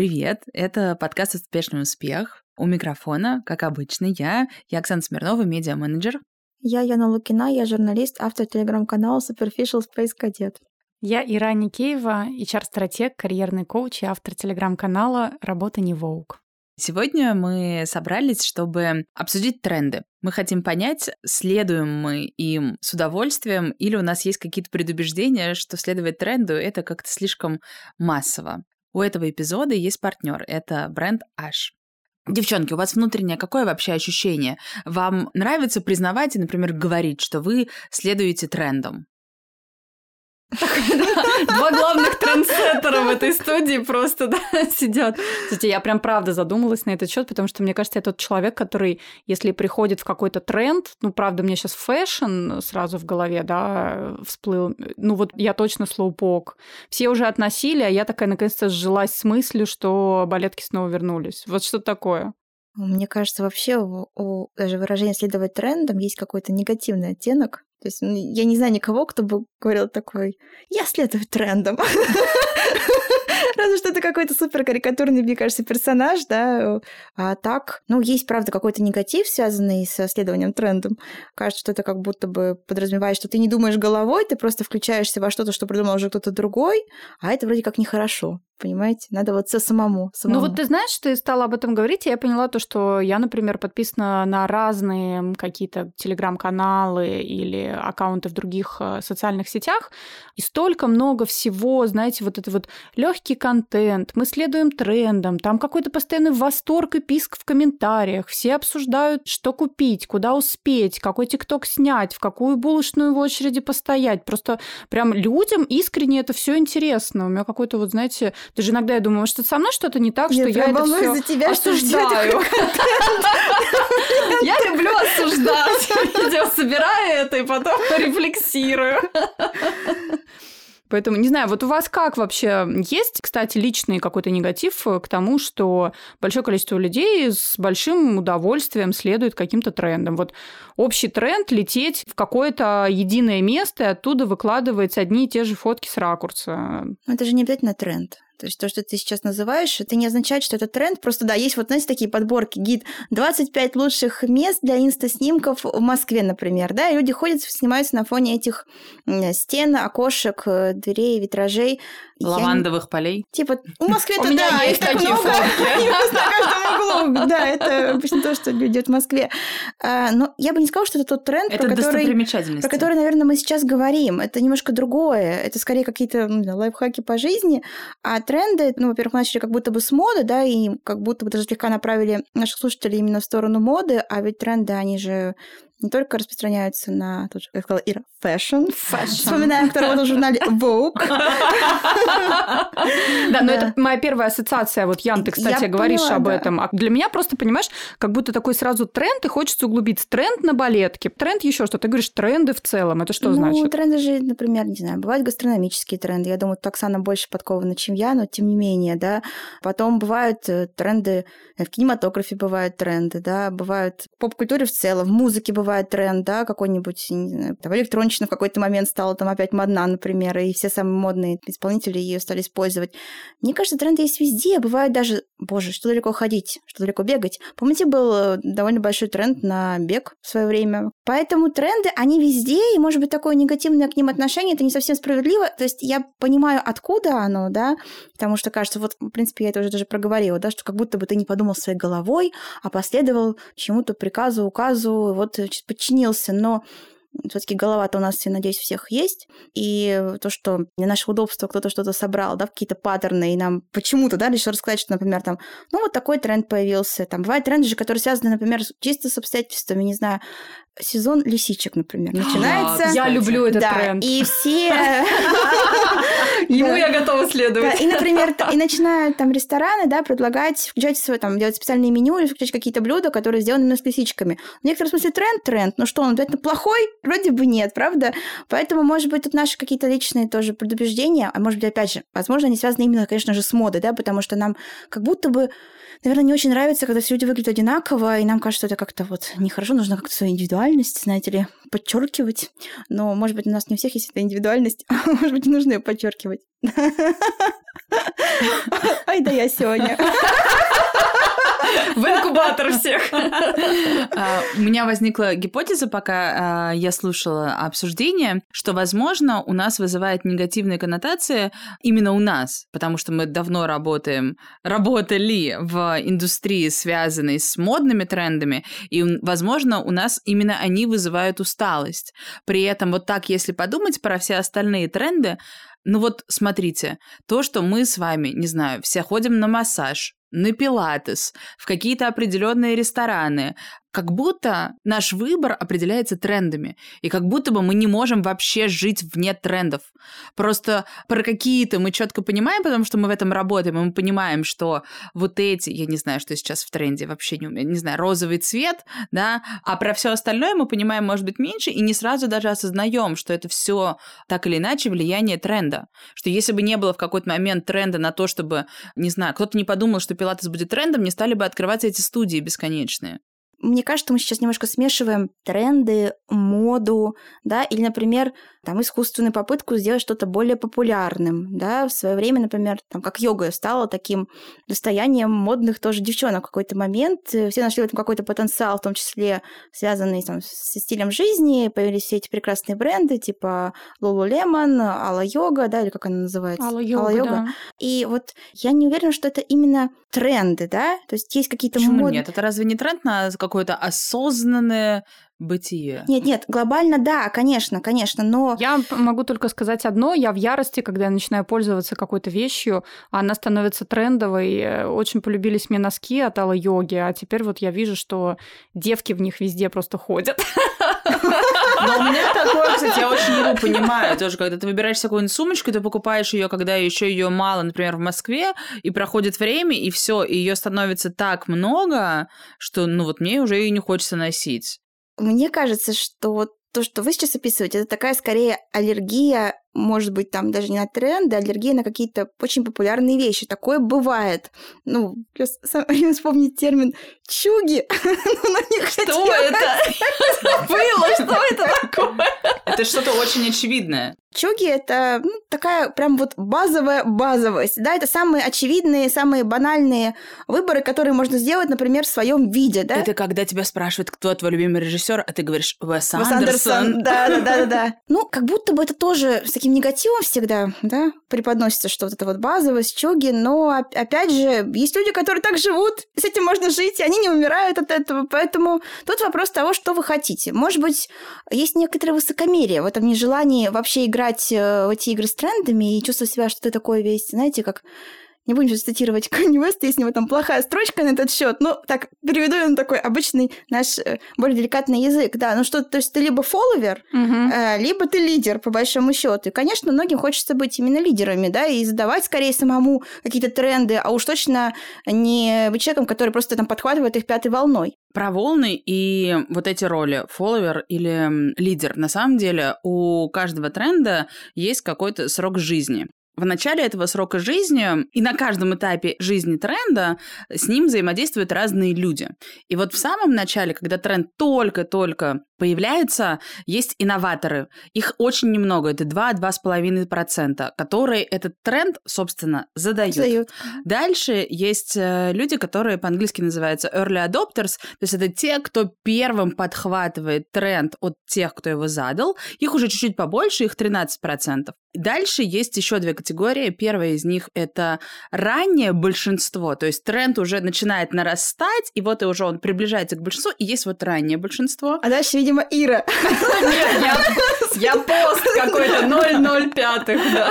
Привет, это подкаст «Успешный успех». У микрофона, как обычно, я, я Оксана Смирнова, медиа-менеджер. Я Яна Лукина, я журналист, автор телеграм-канала Superficial Space Cadet. Я Ира Никеева, HR-стратег, карьерный коуч и автор телеграм-канала «Работа не волк». Сегодня мы собрались, чтобы обсудить тренды. Мы хотим понять, следуем мы им с удовольствием или у нас есть какие-то предубеждения, что следовать тренду — это как-то слишком массово. У этого эпизода есть партнер. Это бренд Ash. Девчонки, у вас внутреннее какое вообще ощущение? Вам нравится признавать и, например, говорить, что вы следуете трендам? Два главных трендсеттера в этой студии просто да, сидят. Кстати, я прям правда задумалась на этот счет, потому что мне кажется, я тот человек, который, если приходит в какой-то тренд, ну, правда, мне сейчас fashion сразу в голове, да, всплыл. Ну, вот я точно слоупок. Все уже относили, а я такая наконец-то сжилась с мыслью, что балетки снова вернулись. Вот что такое. Мне кажется, вообще у, у даже выражение следовать трендам есть какой-то негативный оттенок. То есть я не знаю никого, кто бы говорил такой, я следую трендам. Разве что это какой-то супер карикатурный, мне кажется, персонаж, да. А так, ну, есть, правда, какой-то негатив, связанный со следованием трендом. Кажется, что это как будто бы подразумевает, что ты не думаешь головой, ты просто включаешься во что-то, что придумал уже кто-то другой, а это вроде как нехорошо понимаете? Надо вот все самому, самому. Ну вот ты знаешь, ты стала об этом говорить, и я поняла то, что я, например, подписана на разные какие-то телеграм-каналы или аккаунты в других э, социальных сетях, и столько много всего, знаете, вот это вот легкий контент, мы следуем трендам, там какой-то постоянный восторг и писк в комментариях, все обсуждают, что купить, куда успеть, какой тикток снять, в какую булочную в очереди постоять. Просто прям людям искренне это все интересно. У меня какой-то вот, знаете, даже иногда я думаю, что со мной что-то не так, что я это все за тебя, осуждаю. Я люблю осуждать. Видео собираю это и потом рефлексирую. Поэтому, не знаю, вот у вас как вообще есть, кстати, личный какой-то негатив к тому, что большое количество людей с большим удовольствием следует каким-то трендам. Вот общий тренд лететь в какое-то единое место, и оттуда выкладывается одни и те же фотки с ракурса. Это же не обязательно тренд. То есть то, что ты сейчас называешь, это не означает, что это тренд. Просто да, есть вот, знаете, такие подборки, гид 25 лучших мест для инста-снимков в Москве, например, да, и люди ходят, снимаются на фоне этих стен, окошек, э, дверей, витражей. Лавандовых Я... полей. Типа, в Москве-то да, есть такие много. Да, это обычно то, что люди в Москве. А, но я бы не сказала, что это тот тренд, про который, про который, наверное, мы сейчас говорим. Это немножко другое. Это скорее какие-то ну, лайфхаки по жизни. А тренды, ну, во-первых, начали как будто бы с моды, да, и как будто бы даже слегка направили наших слушателей именно в сторону моды, а ведь тренды, они же не только распространяются на, тут же, как сказала Ира, fashion. fashion. Вспоминаем, который был в журнале Vogue. Да, но это моя первая ассоциация. Вот, Ян, ты, кстати, говоришь об этом. А для меня просто, понимаешь, как будто такой сразу тренд, и хочется углубиться. Тренд на балетке, тренд еще что. Ты говоришь тренды в целом. Это что значит? Ну, тренды же, например, не знаю, бывают гастрономические тренды. Я думаю, Оксана больше подкована, чем я, но тем не менее, да. Потом бывают э, тренды, в кинематографе бывают тренды, да, бывают в поп-культуре в целом, в музыке бывает тренд, да, какой-нибудь, не знаю, там, электронщина в какой-то момент стала там опять модна, например, и все самые модные исполнители ее стали использовать. Мне кажется, тренд есть везде. Бывает даже, боже, что далеко ходить, что далеко бегать. Помните, был э, довольно большой тренд на бег в свое время. Поэтому тренды, они везде, и, может быть, такое негативное к ним отношение, это не совсем справедливо. То есть я понимаю, откуда оно, да, потому что, кажется, вот, в принципе, я это уже даже проговорила, да, что как будто бы ты не подумал своей головой, а последовал чему-то приказу, указу, вот значит, подчинился, но все-таки голова-то у нас, я надеюсь, всех есть. И то, что для нашего удобства кто-то что-то собрал, да, какие-то паттерны, и нам почему-то, да, решил рассказать, что, например, там, ну, вот такой тренд появился. Там бывают тренды же, которые связаны, например, чисто с обстоятельствами, не знаю, сезон лисичек, например, начинается. Я люблю этот да, тренд. И все... Ему я готова следовать. И, например, и начинают там рестораны, да, предлагать, включать свой, там, делать специальные меню или включать какие-то блюда, которые сделаны именно с лисичками. В некотором смысле тренд тренд, но что, он обязательно плохой? Вроде бы нет, правда? Поэтому, может быть, тут наши какие-то личные тоже предубеждения, а может быть, опять же, возможно, они связаны именно, конечно же, с модой, да, потому что нам как будто бы наверное, не очень нравится, когда все люди выглядят одинаково, и нам кажется, что это как-то вот нехорошо, нужно как-то свою индивидуальность, знаете ли, подчеркивать. Но, может быть, у нас не у всех есть эта индивидуальность, может быть, нужно ее подчеркивать. Ай, да я сегодня. В инкубатор всех. А, у меня возникла гипотеза, пока а, я слушала обсуждение, что, возможно, у нас вызывает негативные коннотации именно у нас, потому что мы давно работаем, работали в индустрии, связанной с модными трендами, и, возможно, у нас именно они вызывают усталость. При этом вот так, если подумать про все остальные тренды, ну вот смотрите, то, что мы с вами, не знаю, все ходим на массаж, на пилатес, в какие-то определенные рестораны, как будто наш выбор определяется трендами, и как будто бы мы не можем вообще жить вне трендов. Просто про какие-то мы четко понимаем, потому что мы в этом работаем, и мы понимаем, что вот эти, я не знаю, что сейчас в тренде, вообще не не знаю, розовый цвет, да, а про все остальное мы понимаем, может быть, меньше, и не сразу даже осознаем, что это все так или иначе влияние тренда. Что если бы не было в какой-то момент тренда на то, чтобы, не знаю, кто-то не подумал, что пилатес будет трендом, не стали бы открываться эти студии бесконечные мне кажется, мы сейчас немножко смешиваем тренды, моду, да, или, например, там, искусственную попытку сделать что-то более популярным, да, в свое время, например, там, как йога стала таким достоянием модных тоже девчонок в какой-то момент, все нашли в этом какой-то потенциал, в том числе связанный там, со стилем жизни, появились все эти прекрасные бренды, типа Lululemon, Алла Йога, да, или как она называется? Алла Йога, да. И вот я не уверена, что это именно тренды, да, то есть есть какие-то Почему мод... нет? Это разве не тренд на какое-то осознанное бытие. Нет, нет, глобально да, конечно, конечно, но... Я могу только сказать одно, я в ярости, когда я начинаю пользоваться какой-то вещью, она становится трендовой, очень полюбились мне носки от Алла Йоги, а теперь вот я вижу, что девки в них везде просто ходят. Но у меня такое, кстати, я очень его понимаю. Тоже, когда ты выбираешь какую-нибудь сумочку, ты покупаешь ее, когда еще ее мало, например, в Москве, и проходит время, и все, и ее становится так много, что, ну вот мне уже ее не хочется носить. Мне кажется, что то, что вы сейчас описываете, это такая скорее аллергия может быть, там даже не на тренды, а аллергия на какие-то очень популярные вещи. Такое бывает. Ну, плюс время вспомнить термин чуги. Что это? Было, что это такое? Это что-то очень очевидное. Чуги — это ну, такая прям вот базовая базовость, да, это самые очевидные, самые банальные выборы, которые можно сделать, например, в своем виде, да. Это когда тебя спрашивают, кто твой любимый режиссер, а ты говоришь Уэс Андерсон. Уэс Андерсон, да, да, да, да. Ну, как будто бы это тоже таким негативом всегда, да, преподносится, что вот это вот базовость, чуги, но, опять же, есть люди, которые так живут, с этим можно жить, и они не умирают от этого, поэтому тут вопрос того, что вы хотите. Может быть, есть некоторое высокомерие в этом нежелании вообще играть э, в эти игры с трендами и чувствовать себя, что ты такой весь, знаете, как не будем сейчас цитировать Канни Уэста, есть у него там плохая строчка на этот счет, но так, переведу я на такой обычный наш э, более деликатный язык, да, ну что, то есть ты либо фолловер, угу. э, либо ты лидер, по большому счету. И, конечно, многим хочется быть именно лидерами, да, и задавать скорее самому какие-то тренды, а уж точно не быть человеком, который просто там подхватывает их пятой волной. Про волны и вот эти роли, фолловер или лидер. На самом деле у каждого тренда есть какой-то срок жизни в начале этого срока жизни и на каждом этапе жизни тренда с ним взаимодействуют разные люди. И вот в самом начале, когда тренд только-только появляется, есть инноваторы. Их очень немного, это 2-2,5%, которые этот тренд, собственно, задают. задают. Дальше есть э, люди, которые по-английски называются early adopters, то есть это те, кто первым подхватывает тренд от тех, кто его задал. Их уже чуть-чуть побольше, их 13%. Дальше есть еще две категории. Первая из них это раннее большинство, то есть тренд уже начинает нарастать, и вот и уже он приближается к большинству, и есть вот раннее большинство. А дальше, видимо, видимо, Ира. Нет, я, пост какой-то 005, да.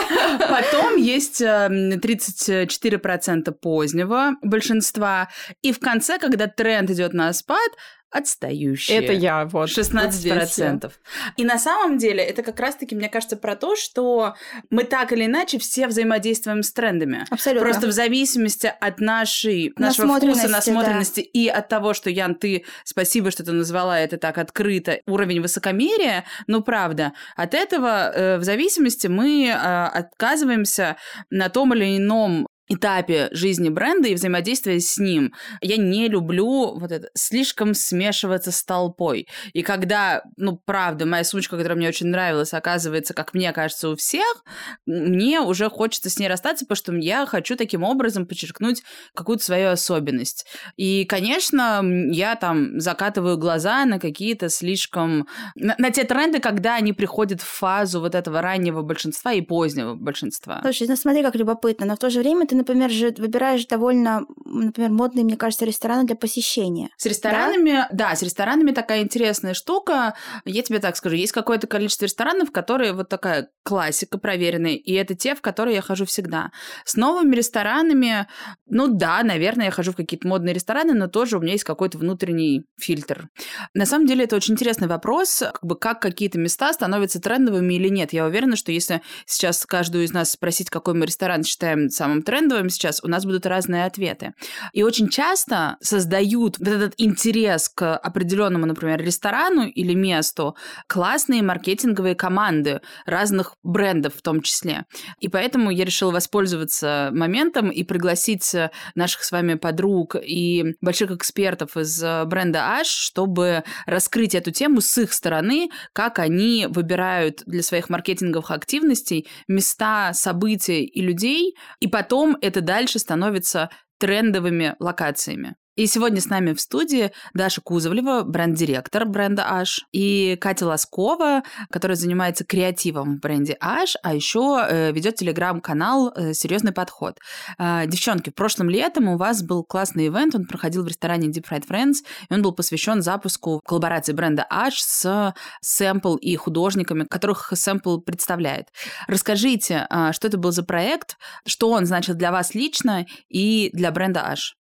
Потом есть 34% эм, позднего большинства. И в конце, когда тренд идет на спад, отстающие. Это я, вот. 16%. Вот и на самом деле это как раз-таки, мне кажется, про то, что мы так или иначе все взаимодействуем с трендами. Абсолютно. Просто в зависимости от нашей, нашего вкуса, насмотренности да. и от того, что, Ян, ты, спасибо, что ты назвала это так открыто, уровень высокомерия, ну, правда, от этого э, в зависимости мы э, отказываемся на том или ином этапе жизни бренда и взаимодействия с ним. Я не люблю вот это слишком смешиваться с толпой. И когда, ну, правда, моя сумочка, которая мне очень нравилась, оказывается, как мне кажется, у всех, мне уже хочется с ней расстаться, потому что я хочу таким образом подчеркнуть какую-то свою особенность. И, конечно, я там закатываю глаза на какие-то слишком... На, на те тренды, когда они приходят в фазу вот этого раннего большинства и позднего большинства. Слушай, ну смотри, как любопытно, но в то же время ты например, же выбираешь довольно, например, модные, мне кажется, рестораны для посещения. С ресторанами, да? да, с ресторанами такая интересная штука. Я тебе так скажу, есть какое-то количество ресторанов, которые вот такая классика проверенная, и это те, в которые я хожу всегда. С новыми ресторанами, ну да, наверное, я хожу в какие-то модные рестораны, но тоже у меня есть какой-то внутренний фильтр. На самом деле это очень интересный вопрос, как бы как какие-то места становятся трендовыми или нет. Я уверена, что если сейчас каждую из нас спросить, какой мы ресторан считаем самым трендовым, трендовым сейчас, у нас будут разные ответы. И очень часто создают вот этот интерес к определенному, например, ресторану или месту классные маркетинговые команды разных брендов в том числе. И поэтому я решила воспользоваться моментом и пригласить наших с вами подруг и больших экспертов из бренда Ash, чтобы раскрыть эту тему с их стороны, как они выбирают для своих маркетинговых активностей места, события и людей, и потом это дальше становится трендовыми локациями. И сегодня с нами в студии Даша Кузовлева, бренд-директор бренда Аш, и Катя Лоскова, которая занимается креативом в бренде Аш, а еще э, ведет телеграм-канал э, «Серьезный подход». Э, девчонки, в прошлом летом у вас был классный ивент, он проходил в ресторане Deep Fried Friends, и он был посвящен запуску коллаборации бренда Аш с Сэмпл и художниками, которых Сэмпл представляет. Расскажите, что это был за проект, что он значит для вас лично и для бренда Аш?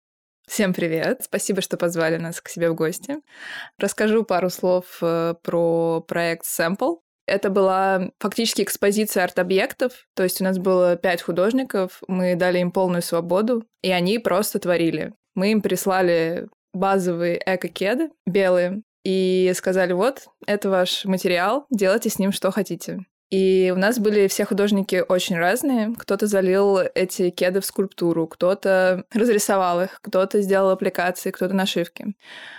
Всем привет! Спасибо, что позвали нас к себе в гости. Расскажу пару слов э, про проект Sample. Это была фактически экспозиция арт-объектов, то есть у нас было пять художников, мы дали им полную свободу, и они просто творили. Мы им прислали базовые эко-кеды белые, и сказали, вот, это ваш материал, делайте с ним что хотите. И у нас были все художники очень разные. Кто-то залил эти кеды в скульптуру, кто-то разрисовал их, кто-то сделал аппликации, кто-то нашивки.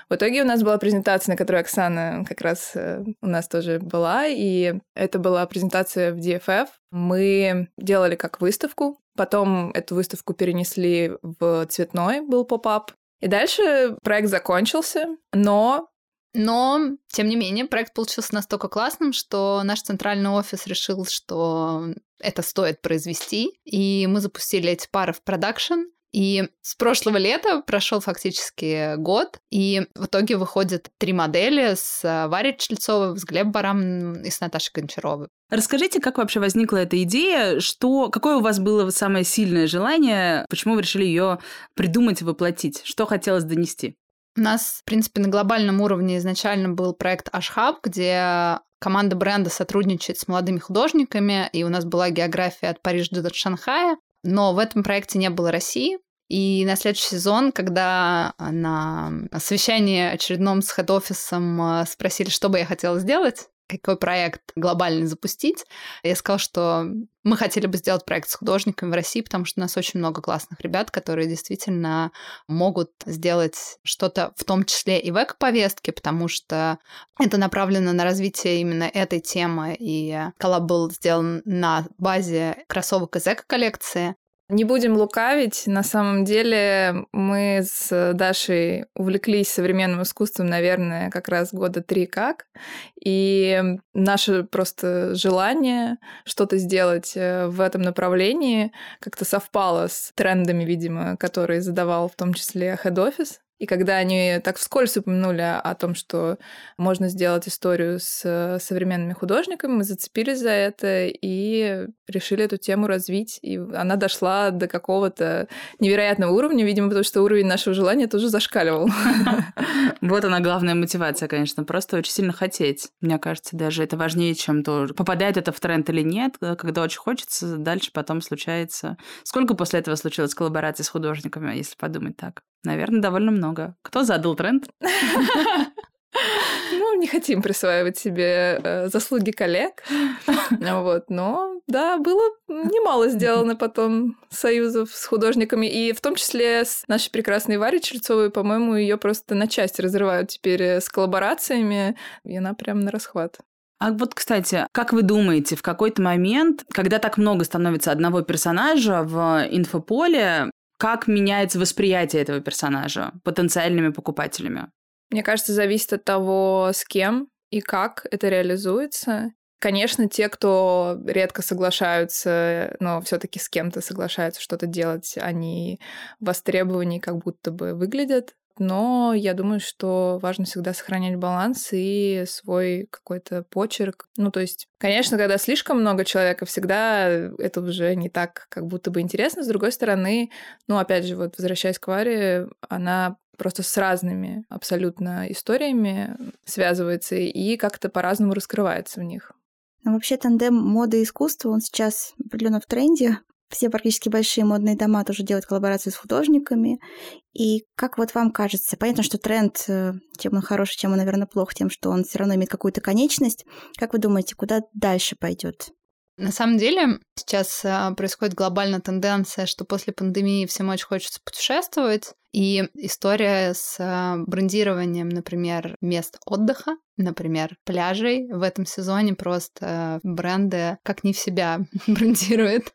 В итоге у нас была презентация, на которой Оксана как раз э, у нас тоже была, и это была презентация в DFF. Мы делали как выставку, потом эту выставку перенесли в цветной, был поп-ап. И дальше проект закончился, но но, тем не менее, проект получился настолько классным, что наш центральный офис решил, что это стоит произвести, и мы запустили эти пары в продакшн. И с прошлого лета прошел фактически год, и в итоге выходят три модели с Варей Чельцовой, с Глебом Барам и с Наташей Гончаровой. Расскажите, как вообще возникла эта идея, что, какое у вас было самое сильное желание, почему вы решили ее придумать и воплотить, что хотелось донести? У нас, в принципе, на глобальном уровне изначально был проект Ашхаб, где команда бренда сотрудничает с молодыми художниками, и у нас была география от Парижа до Шанхая, но в этом проекте не было России, и на следующий сезон, когда на совещании очередном с хед-офисом э, спросили, что бы я хотела сделать, какой проект глобальный запустить. Я сказала, что мы хотели бы сделать проект с художниками в России, потому что у нас очень много классных ребят, которые действительно могут сделать что-то в том числе и в эко-повестке, потому что это направлено на развитие именно этой темы, и коллаб был сделан на базе кроссовок из эко-коллекции. Не будем лукавить, на самом деле мы с Дашей увлеклись современным искусством, наверное, как раз года три как, и наше просто желание что-то сделать э, в этом направлении как-то совпало с трендами, видимо, которые задавал в том числе хед-офис. И когда они так вскользь упомянули о том, что можно сделать историю с э, современными художниками, мы зацепились за это и решили эту тему развить. И она дошла до какого-то невероятного уровня, видимо, потому что уровень нашего желания тоже зашкаливал. Вот она главная мотивация, конечно, просто очень сильно хотеть. Мне кажется, даже это важнее, чем то, попадает это в тренд или нет. Когда очень хочется, дальше потом случается. Сколько после этого случилось коллабораций с художниками, если подумать так? Наверное, довольно много. Кто задал тренд? Ну, не хотим присваивать себе э, заслуги коллег, вот, но Да, было немало сделано потом союзов с художниками, и в том числе с нашей прекрасной Варей Чельцовой, по-моему, ее просто на части разрывают теперь э, с коллаборациями, и она прям на расхват. А вот, кстати, как вы думаете, в какой-то момент, когда так много становится одного персонажа в инфополе, как меняется восприятие этого персонажа потенциальными покупателями? Мне кажется, зависит от того, с кем и как это реализуется. Конечно, те, кто редко соглашаются, но все-таки с кем-то соглашаются что-то делать, они востребованнее как будто бы выглядят. Но я думаю, что важно всегда сохранять баланс и свой какой-то почерк. Ну, то есть, конечно, когда слишком много человека, всегда это уже не так как будто бы интересно. С другой стороны, ну, опять же, вот возвращаясь к Варе, она просто с разными абсолютно историями связывается и как-то по-разному раскрывается в них. Но вообще тандем моды и искусства, он сейчас определенно в тренде. Все практически большие модные дома тоже делают коллаборации с художниками. И как вот вам кажется, понятно, что тренд, э, чем он хороший, чем он, наверное, плох, тем, что он все равно имеет какую-то конечность. Как вы думаете, куда дальше пойдет? На самом деле сейчас а, происходит глобальная тенденция, что после пандемии всем очень хочется путешествовать. И история с а, брендированием, например, мест отдыха, например, пляжей в этом сезоне просто бренды как не в себя брендируют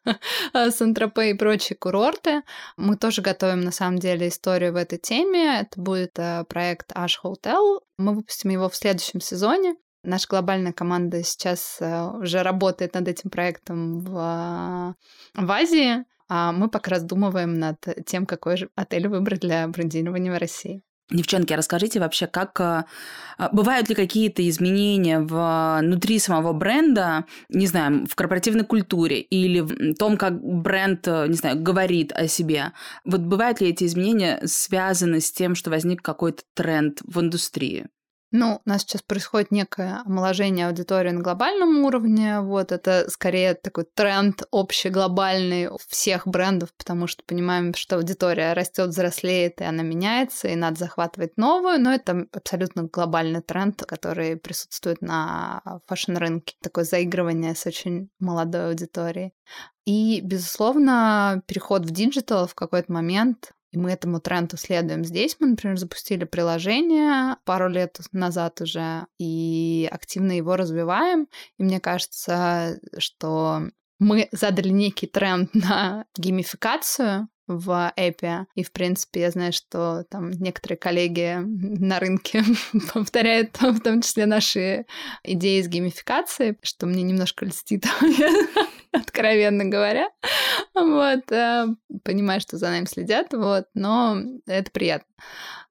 Сан-Тропе и прочие курорты. Мы тоже готовим, на самом деле, историю в этой теме. Это будет а, проект Ash Hotel. Мы выпустим его в следующем сезоне. Наша глобальная команда сейчас уже работает над этим проектом в, в Азии, а мы пока раздумываем над тем, какой же отель выбрать для брендирования в России. Девчонки, а расскажите вообще, как э, а, бывают ли какие-то изменения внутри самого бренда, не знаю, в корпоративной культуре или в том, как бренд, э, не знаю, говорит о себе? Вот бывают ли эти изменения связаны с тем, что возник какой-то тренд в индустрии? Ну, у нас сейчас происходит некое омоложение аудитории на глобальном уровне. Вот это скорее такой тренд общеглобальный всех брендов, потому что понимаем, что аудитория растет, взрослеет, и она меняется, и надо захватывать новую. Но это абсолютно глобальный тренд, который присутствует на fashion-рынке. Такое заигрывание с очень молодой аудиторией. И, безусловно, переход в digital в какой-то момент и мы этому тренду следуем. Здесь мы, например, запустили приложение пару лет назад уже и активно его развиваем. И мне кажется, что мы задали некий тренд на геймификацию в эпе. И, в принципе, я знаю, что там некоторые коллеги на рынке повторяют в том числе наши идеи с геймификацией, что мне немножко льстит, откровенно говоря. Вот, э, понимаю, что за нами следят, вот, но это приятно.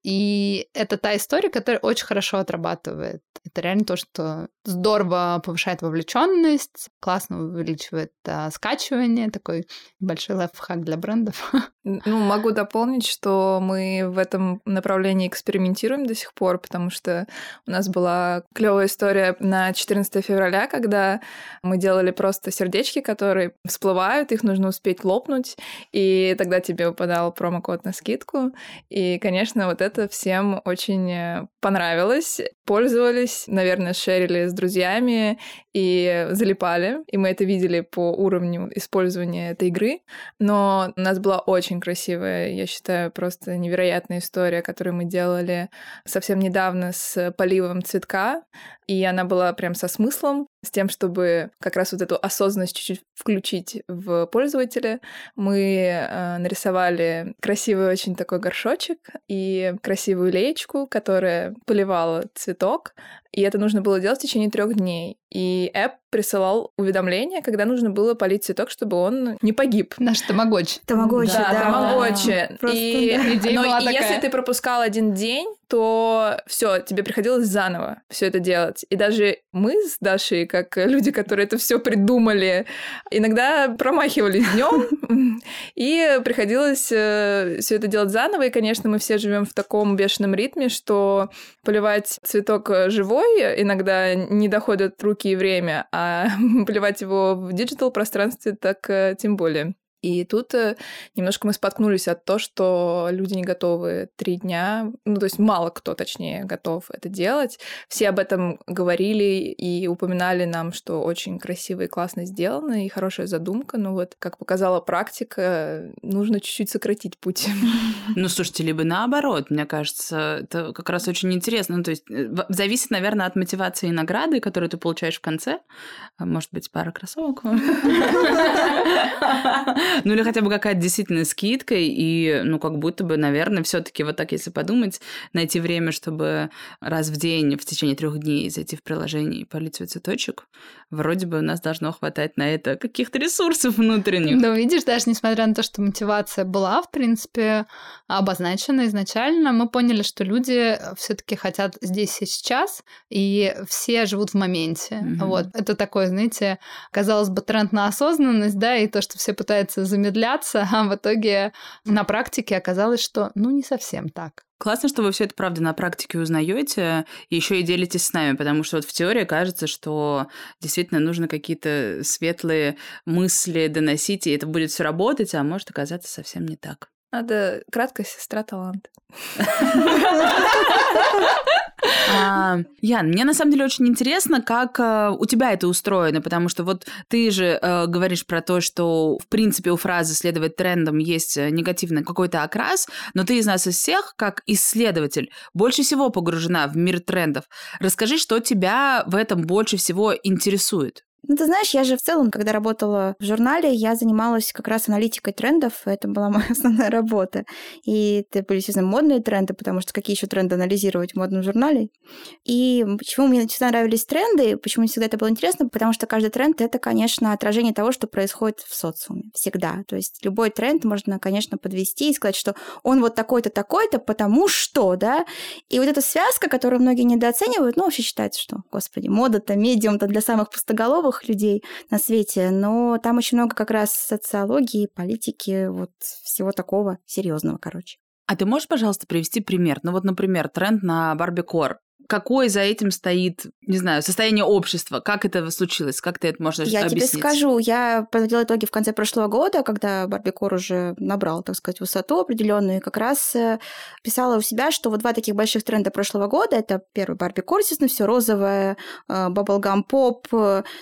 И это та история, которая очень хорошо отрабатывает. Это реально то, что здорово повышает вовлеченность, классно увеличивает а, скачивание, такой большой лайфхак для брендов. Ну, могу дополнить, что мы в этом направлении экспериментируем до сих пор, потому что у нас была клевая история на 14 февраля, когда мы делали просто сердечки, которые всплывают, их нужно успеть лопнуть, и тогда тебе выпадал промокод на скидку. И, конечно, вот это всем очень э, понравилось. Пользовались, наверное, шерили с друзьями и залипали. И мы это видели по уровню использования этой игры. Но у нас была очень красивая, я считаю, просто невероятная история, которую мы делали совсем недавно с поливом цветка. И она была прям со смыслом, с тем, чтобы как раз вот эту осознанность чуть-чуть включить в пользователя. Мы э, нарисовали красивый очень такой горшочек и красивую леечку, которая поливала цветок. И это нужно было делать в течение трех дней. И App присылал уведомление, когда нужно было полить цветок, чтобы он не погиб. Наш тамагочи. Тамагочи, да. Да, тамагочи. Просто, и, да. Идея но была такая. если ты пропускал один день, то все, тебе приходилось заново все это делать. И даже мы с Дашей, как люди, которые это все придумали, иногда промахивались днем, и приходилось все это делать заново. И, конечно, мы все живем в таком бешеном ритме, что поливать цветок живой иногда не доходят руки и время, а поливать его в digital пространстве так э, тем более. И тут э, немножко мы споткнулись от того, что люди не готовы три дня, ну, то есть мало кто, точнее, готов это делать. Все об этом говорили и упоминали нам, что очень красиво и классно сделано, и хорошая задумка, но вот, как показала практика, нужно чуть-чуть сократить путь. Ну, слушайте, либо наоборот, мне кажется, это как раз очень интересно. Ну, то есть э, зависит, наверное, от мотивации и награды, которую ты получаешь в конце. Может быть, пара кроссовок. Ну или хотя бы какая-то действительно скидка, и ну как будто бы, наверное, все таки вот так, если подумать, найти время, чтобы раз в день в течение трех дней зайти в приложение и полить свой цветочек, вроде бы у нас должно хватать на это каких-то ресурсов внутренних. Ну, видишь, даже несмотря на то, что мотивация была, в принципе, обозначена изначально, мы поняли, что люди все таки хотят здесь и сейчас, и все живут в моменте. Mm-hmm. Вот. Это такой, знаете, казалось бы, тренд на осознанность, да, и то, что все пытаются замедляться, а в итоге на практике оказалось, что ну не совсем так. Классно, что вы все это правда на практике узнаете, и еще и делитесь с нами, потому что вот в теории кажется, что действительно нужно какие-то светлые мысли доносить, и это будет все работать, а может оказаться совсем не так. Надо краткая сестра талант. А, Ян, мне на самом деле очень интересно, как э, у тебя это устроено, потому что вот ты же э, говоришь про то, что в принципе у фразы «следовать трендам» есть э, негативный какой-то окрас, но ты из нас из всех, как исследователь, больше всего погружена в мир трендов. Расскажи, что тебя в этом больше всего интересует. Ну, ты знаешь, я же в целом, когда работала в журнале, я занималась как раз аналитикой трендов. Это была моя основная работа. И это были, естественно, модные тренды, потому что какие еще тренды анализировать в модном журнале. И почему мне всегда нравились тренды, почему мне всегда это было интересно, потому что каждый тренд — это, конечно, отражение того, что происходит в социуме. Всегда. То есть любой тренд можно, конечно, подвести и сказать, что он вот такой-то, такой-то, потому что, да. И вот эта связка, которую многие недооценивают, ну, вообще считается, что, господи, мода-то, медиум-то для самых пустоголовых, здоровых людей на свете, но там очень много как раз социологии, политики, вот всего такого серьезного, короче. А ты можешь, пожалуйста, привести пример? Ну вот, например, тренд на барбикор какое за этим стоит, не знаю, состояние общества? Как это случилось? Как ты это можешь я объяснить? Я тебе скажу. Я подводила итоги в конце прошлого года, когда Барбикор уже набрал, так сказать, высоту определенную, и как раз э, писала у себя, что вот два таких больших тренда прошлого года, это первый Барбикор, естественно, все розовое, баблгам поп,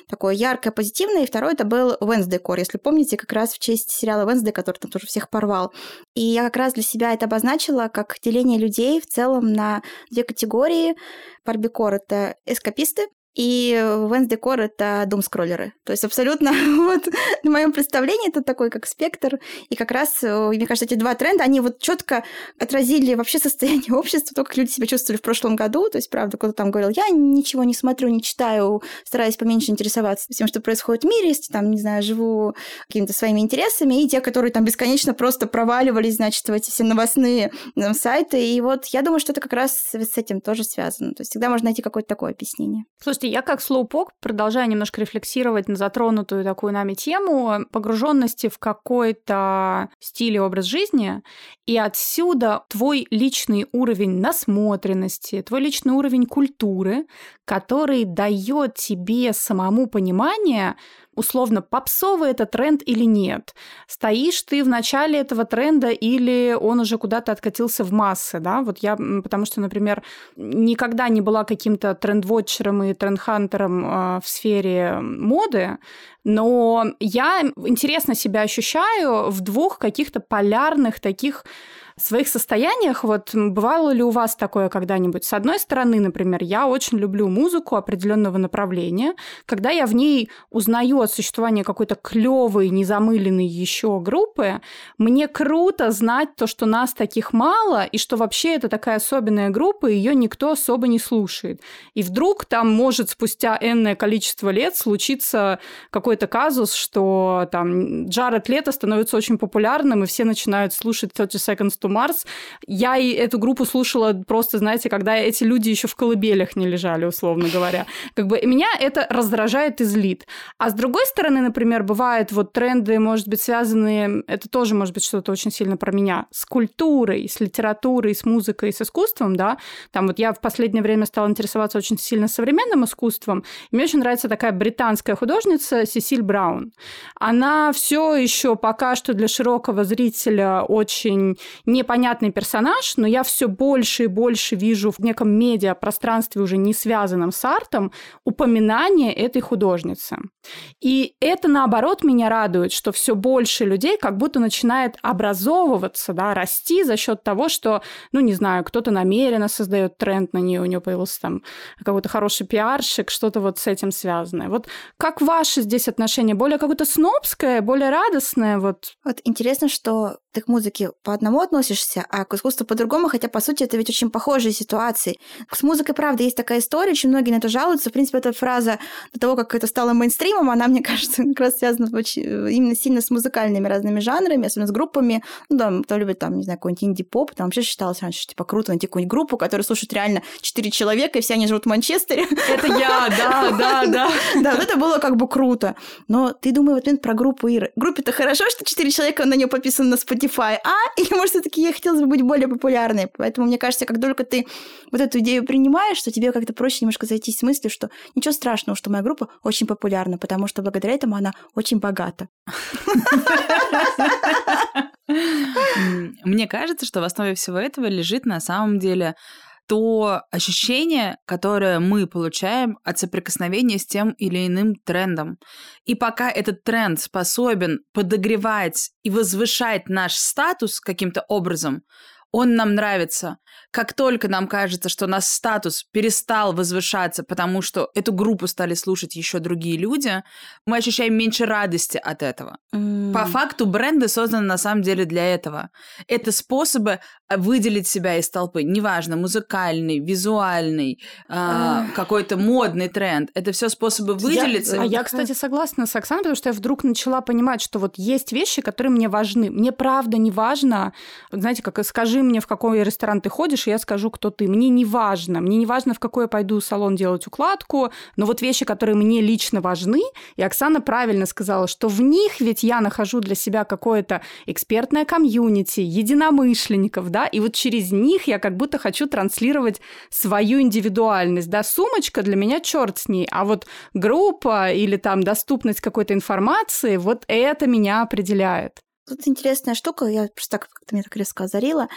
такое яркое, позитивное, и второй это был Wednesday Core, если помните, как раз в честь сериала Wednesday, который там тоже всех порвал. И я как раз для себя это обозначила как деление людей в целом на две категории – Барбикор — это эскаписты, и Wednesday Core — это дум-скроллеры. То есть абсолютно вот на моем представлении это такой как спектр. И как раз, э, мне кажется, эти два тренда, они вот четко отразили вообще состояние общества, то, как люди себя чувствовали в прошлом году. То есть, правда, кто-то там говорил, я ничего не смотрю, не читаю, стараюсь поменьше интересоваться всем, что происходит в мире, если там, не знаю, живу какими-то своими интересами. И те, которые там бесконечно просто проваливались, значит, в эти все новостные там, сайты. И вот я думаю, что это как раз с этим тоже связано. То есть всегда можно найти какое-то такое объяснение. Слушайте, я как слоупок продолжаю немножко рефлексировать на затронутую такую нами тему погруженности в какой-то стиль и образ жизни, и отсюда твой личный уровень насмотренности, твой личный уровень культуры, который дает тебе самому понимание, условно, попсовый это тренд или нет. Стоишь ты в начале этого тренда или он уже куда-то откатился в массы, да? Вот я, потому что, например, никогда не была каким-то трендвотчером и трендхантером э, в сфере моды, но я интересно себя ощущаю в двух каких-то полярных таких в своих состояниях, вот бывало ли у вас такое когда-нибудь? С одной стороны, например, я очень люблю музыку определенного направления, когда я в ней узнаю о существовании какой-то клевой, незамыленной еще группы, мне круто знать то, что нас таких мало, и что вообще это такая особенная группа, и ее никто особо не слушает. И вдруг там может спустя энное количество лет случиться какой-то казус, что там Джаред Лето становится очень популярным, и все начинают слушать 30 Seconds to Марс. Я и эту группу слушала просто, знаете, когда эти люди еще в колыбелях не лежали, условно говоря. Как бы меня это раздражает и злит. А с другой стороны, например, бывают вот тренды, может быть, связанные, это тоже может быть что-то очень сильно про меня, с культурой, с литературой, с музыкой, с искусством, да. Там вот я в последнее время стала интересоваться очень сильно современным искусством. И мне очень нравится такая британская художница Сесиль Браун. Она все еще пока что для широкого зрителя очень непонятный персонаж, но я все больше и больше вижу в неком медиапространстве, уже не связанном с артом, упоминание этой художницы. И это, наоборот, меня радует, что все больше людей как будто начинает образовываться, да, расти за счет того, что, ну, не знаю, кто-то намеренно создает тренд на нее, у нее появился там какой-то хороший пиарщик, что-то вот с этим связанное. Вот как ваше здесь отношение? Более какое-то снобское, более радостное? Вот, вот интересно, что ты к музыке по одному относишься, а к искусству по-другому, хотя, по сути, это ведь очень похожие ситуации. С музыкой, правда, есть такая история, очень многие на это жалуются. В принципе, эта фраза до того, как это стало мейнстримом, она, мне кажется, как раз связана именно сильно с музыкальными разными жанрами, особенно с группами. Ну, да, кто любит, там, не знаю, какой-нибудь инди-поп, там вообще считалось раньше, типа, круто найти какую-нибудь группу, которую слушают реально четыре человека, и все они живут в Манчестере. Это я, да, да, да. Да, вот это было как бы круто. Но ты думай вот про группу Иры. Группе-то хорошо, что четыре человека на нее подписаны на Spotify, Spotify, а? Или, может, все-таки ей хотелось бы быть более популярной. Поэтому, мне кажется, как только ты вот эту идею принимаешь, что тебе как-то проще немножко зайти с мыслью, что ничего страшного, что моя группа очень популярна, потому что благодаря этому она очень богата. Мне кажется, что в основе всего этого лежит на самом деле то ощущение, которое мы получаем от соприкосновения с тем или иным трендом. И пока этот тренд способен подогревать и возвышать наш статус каким-то образом, он нам нравится. Как только нам кажется, что наш статус перестал возвышаться, потому что эту группу стали слушать еще другие люди, мы ощущаем меньше радости от этого. Mm. По факту бренды созданы на самом деле для этого. Это способы а, выделить себя из толпы. Неважно, музыкальный, визуальный, э, какой-то модный тренд. Это все способы выделиться. Я, а я, кстати, согласна с Оксаной, потому что я вдруг начала понимать, что вот есть вещи, которые мне важны. Мне правда не важно, знаете, как скажи мне, в какой ресторан ты ходишь, и я скажу, кто ты. Мне не важно. Мне не важно, в какой я пойду салон делать укладку, но вот вещи, которые мне лично важны, и Оксана правильно сказала, что в них ведь я нахожу для себя какое-то экспертное комьюнити, единомышленников, да, и вот через них я как будто хочу транслировать свою индивидуальность, да, сумочка для меня черт с ней, а вот группа или там доступность какой-то информации, вот это меня определяет. Тут интересная штука, я просто так как-то меня так резко озарила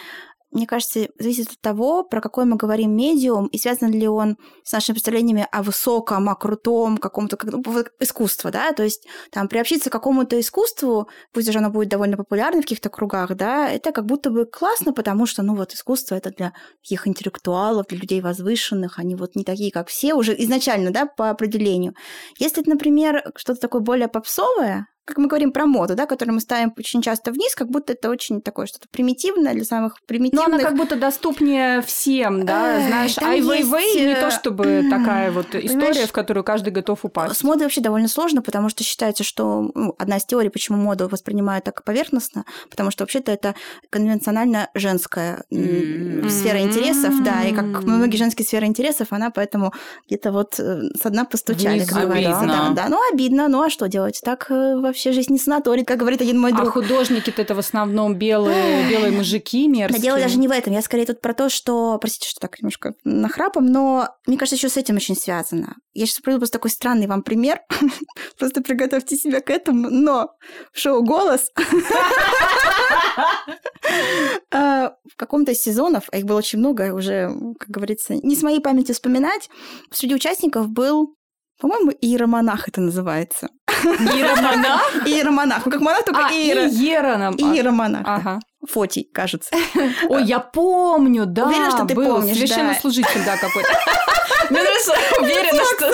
мне кажется, зависит от того, про какой мы говорим медиум, и связан ли он с нашими представлениями о высоком, о крутом, каком-то как, искусстве, да, то есть там приобщиться к какому-то искусству, пусть даже оно будет довольно популярно в каких-то кругах, да, это как будто бы классно, потому что, ну вот, искусство это для таких интеллектуалов, для людей возвышенных, они вот не такие, как все уже изначально, да, по определению. Если это, например, что-то такое более попсовое, как мы говорим про моду, да, которую мы ставим очень часто вниз, как будто это очень такое что-то примитивное для самых примитивных. Но она как будто доступнее всем, да, э, знаешь, Ай Вейвей не то чтобы такая вот история, в которую каждый готов упасть. С модой вообще довольно сложно, потому что считается, что ну, одна из теорий, почему моду воспринимают так поверхностно, потому что вообще-то это конвенционально женская сфера интересов, да, и как многие женские сферы интересов, она поэтому где-то вот э, с дна постучали, как говорится. Да, да, ну обидно, ну а что делать? Так э, во вообще жизнь не санаторий, как говорит один мой а друг. А художники-то это в основном белые, белые мужики мерзкие. Да дело даже не в этом. Я скорее тут про то, что... Простите, что так немножко нахрапом, но мне кажется, еще с этим очень связано. Я сейчас приведу просто такой странный вам пример. Просто приготовьте себя к этому. Но в шоу «Голос» а, в каком-то из сезонов, а их было очень много, уже, как говорится, не с моей памяти вспоминать, среди участников был по-моему, иеромонах это называется. Иеромонах? Иеромонах. Ну, как монах, только а, иеро. Иероном. Иеромонах. Ага. Фотий, кажется. Ой, я помню, да. Уверена, что ты был помнишь, священнослужитель, да, какой-то. Мне нравится, уверена, что...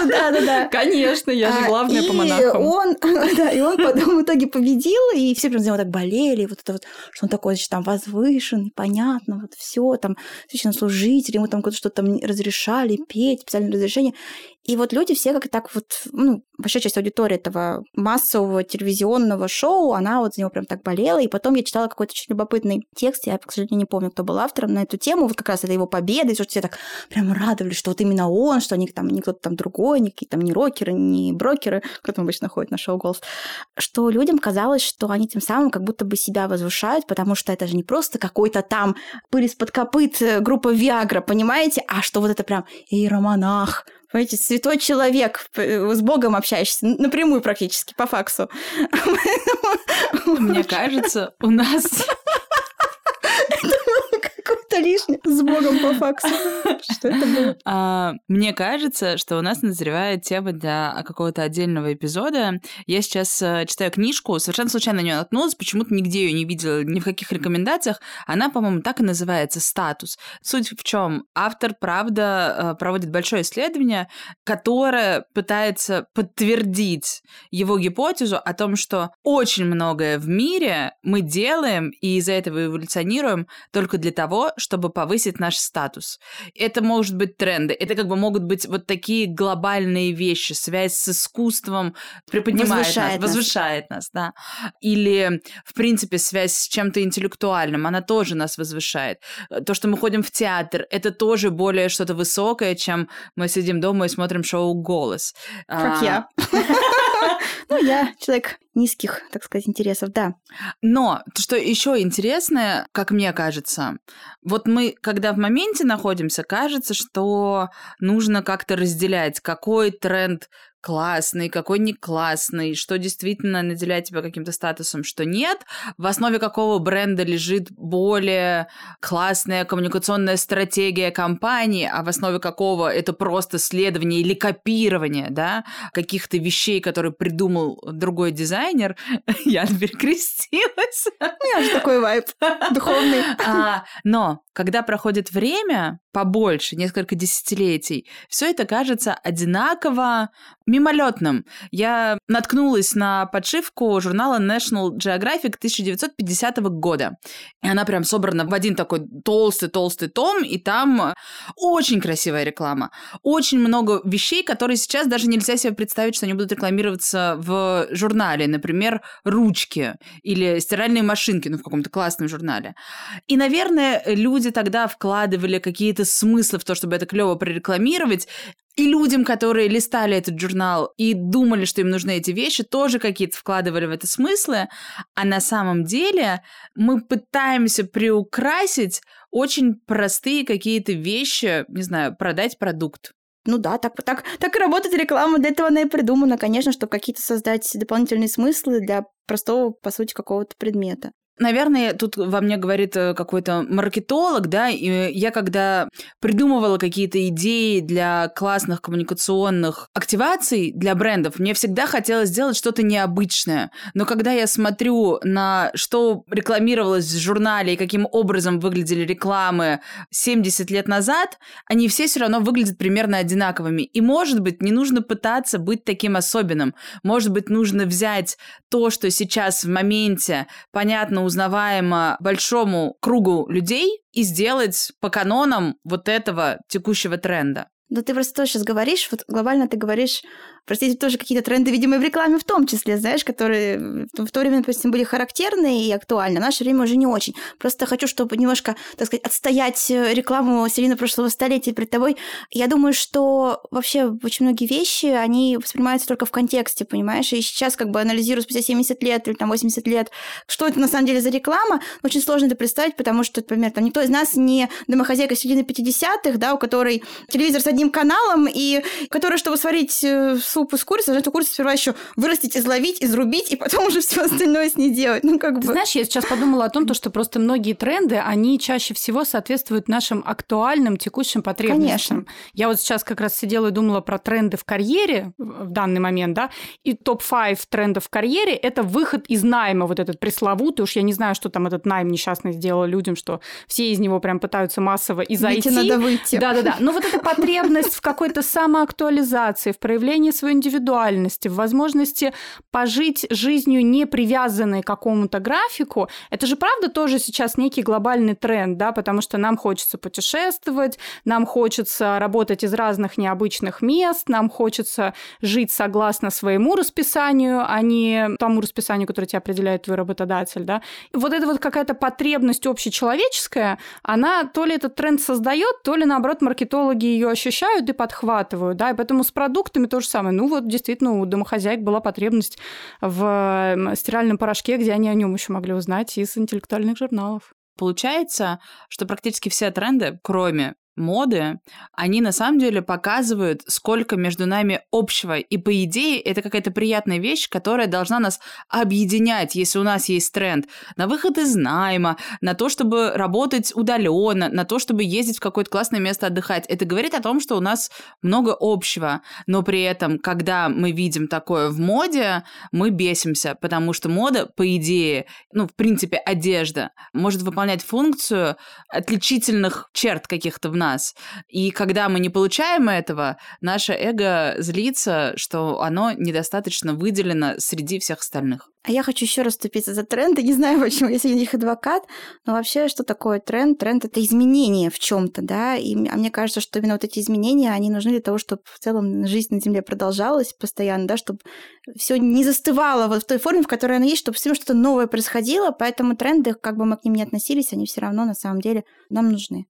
Да, да, да. Конечно, я же А, главная по монахам. Он, да, и он потом в итоге победил, и все прям за него так болели, вот это вот, что он такой, значит, там возвышенный, понятно, вот все, там, священнослужитель, ему там что-то там разрешали петь, специальное разрешение. И вот люди все как так вот, ну, большая часть аудитории этого массового телевизионного шоу, она вот за него прям так болела. И потом я читала какой-то очень любопытный текст, я, к сожалению, не помню, кто был автором на эту тему, вот как раз это его победа, и что все так прям радовались, что вот именно он, что они там не кто-то там другой, не какие-то там не рокеры, не брокеры, кто там обычно ходит на шоу «Голос», что людям казалось, что они тем самым как будто бы себя возвышают, потому что это же не просто какой-то там пыль из-под копыт э, группа Виагра, понимаете, а что вот это прям иеромонах, Понимаете, святой человек, п- с Богом общаешься, напрямую практически, по факсу. Мне кажется, у нас... Лишний с Богом по факсу. Что это было? А, Мне кажется, что у нас назревает тема для какого-то отдельного эпизода. Я сейчас э, читаю книжку, совершенно случайно на нее наткнулась, почему-то нигде ее не видела, ни в каких рекомендациях. Она, по-моему, так и называется «Статус». Суть в чем? Автор, правда, э, проводит большое исследование, которое пытается подтвердить его гипотезу о том, что очень многое в мире мы делаем и из-за этого эволюционируем только для того, чтобы повысить наш статус. Это может быть тренды, это как бы могут быть вот такие глобальные вещи, связь с искусством приподнимает Возвышает нас, нас. возвышает нас, да. Или, в принципе, связь с чем-то интеллектуальным, она тоже нас возвышает. То, что мы ходим в театр, это тоже более что-то высокое, чем мы сидим дома и смотрим шоу «Голос». Как А, я. Ну, я человек низких, так сказать, интересов, да. Но что еще интересное, как мне кажется, вот мы, когда в моменте находимся, кажется, что нужно как-то разделять, какой тренд классный, какой не классный, что действительно наделяет тебя каким-то статусом, что нет, в основе какого бренда лежит более классная коммуникационная стратегия компании, а в основе какого это просто следование или копирование, да, каких-то вещей, которые придумал другой дизайнер. Я перекрестилась. У меня же такой вайб духовный. А, но когда проходит время, побольше, несколько десятилетий, все это кажется одинаково мимолетным. Я наткнулась на подшивку журнала National Geographic 1950 года. И она прям собрана в один такой толстый-толстый том, и там очень красивая реклама. Очень много вещей, которые сейчас даже нельзя себе представить, что они будут рекламироваться в журнале. Например, ручки или стиральные машинки, ну, в каком-то классном журнале. И, наверное, люди тогда вкладывали какие-то смыслы в то, чтобы это клево прорекламировать, и людям, которые листали этот журнал и думали, что им нужны эти вещи, тоже какие-то вкладывали в это смыслы. А на самом деле мы пытаемся приукрасить очень простые какие-то вещи, не знаю, продать продукт. Ну да, так, так, так и работает реклама, для этого она и придумана, конечно, чтобы какие-то создать дополнительные смыслы для простого, по сути, какого-то предмета. Наверное, тут во мне говорит э, какой-то маркетолог, да, и я когда придумывала какие-то идеи для классных коммуникационных активаций для брендов, мне всегда хотелось сделать что-то необычное. Но когда я смотрю на что рекламировалось в журнале и каким образом выглядели рекламы 70 лет назад, они все все равно выглядят примерно одинаковыми. И, может быть, не нужно пытаться быть таким особенным. Может быть, нужно взять то, что сейчас в моменте понятно, узнаваемо большому кругу людей и сделать по канонам вот этого текущего тренда. Да ты просто сейчас говоришь, вот глобально ты говоришь, простите, тоже какие-то тренды, видимо, и в рекламе в том числе, знаешь, которые в то время, допустим, были характерны и актуальны, а в наше время уже не очень. Просто хочу, чтобы немножко, так сказать, отстоять э, рекламу середины прошлого столетия перед тобой. Я думаю, что вообще очень многие вещи, они воспринимаются только в контексте, понимаешь? И сейчас как бы анализирую спустя 70 лет или там 80 лет, что это на самом деле за реклама, очень сложно это представить, потому что, например, там никто из нас не домохозяйка середины 50-х, да, у которой телевизор с одним каналом, и которая, чтобы сварить э, суп из курицы, должна эту курицу сперва еще вырастить, изловить, изрубить, и потом уже все остальное с ней делать. Ну, как Ты бы... знаешь, я сейчас подумала о том, то, что просто многие тренды, они чаще всего соответствуют нашим актуальным текущим потребностям. Конечно. Я вот сейчас как раз сидела и думала про тренды в карьере в данный момент, да, и топ-5 трендов в карьере – это выход из найма, вот этот пресловутый, уж я не знаю, что там этот найм несчастный сделал людям, что все из него прям пытаются массово и зайти. Надо выйти. Да-да-да. Но вот эта потребность потребность в какой-то самоактуализации, в проявлении своей индивидуальности, в возможности пожить жизнью не привязанной к какому-то графику, это же правда тоже сейчас некий глобальный тренд, да, потому что нам хочется путешествовать, нам хочется работать из разных необычных мест, нам хочется жить согласно своему расписанию, а не тому расписанию, которое тебе определяет твой работодатель, да. И вот эта вот какая-то потребность общечеловеческая, она то ли этот тренд создает, то ли наоборот маркетологи ее ощущают и подхватывают, да, и поэтому с продуктами то же самое. Ну вот действительно у домохозяек была потребность в стиральном порошке, где они о нем еще могли узнать из интеллектуальных журналов. Получается, что практически все тренды, кроме моды, они на самом деле показывают, сколько между нами общего. И по идее это какая-то приятная вещь, которая должна нас объединять, если у нас есть тренд на выход из найма, на то, чтобы работать удаленно, на то, чтобы ездить в какое-то классное место отдыхать. Это говорит о том, что у нас много общего. Но при этом, когда мы видим такое в моде, мы бесимся, потому что мода, по идее, ну, в принципе, одежда, может выполнять функцию отличительных черт каких-то в нас. И когда мы не получаем этого, наше эго злится, что оно недостаточно выделено среди всех остальных. А я хочу еще раз вступиться за тренды. Не знаю, почему я сегодня их адвокат, но вообще, что такое тренд? Тренд — это изменение в чем то да, и а мне кажется, что именно вот эти изменения, они нужны для того, чтобы в целом жизнь на Земле продолжалась постоянно, да, чтобы все не застывало вот в той форме, в которой она есть, чтобы все что-то новое происходило, поэтому тренды, как бы мы к ним ни относились, они все равно на самом деле нам нужны.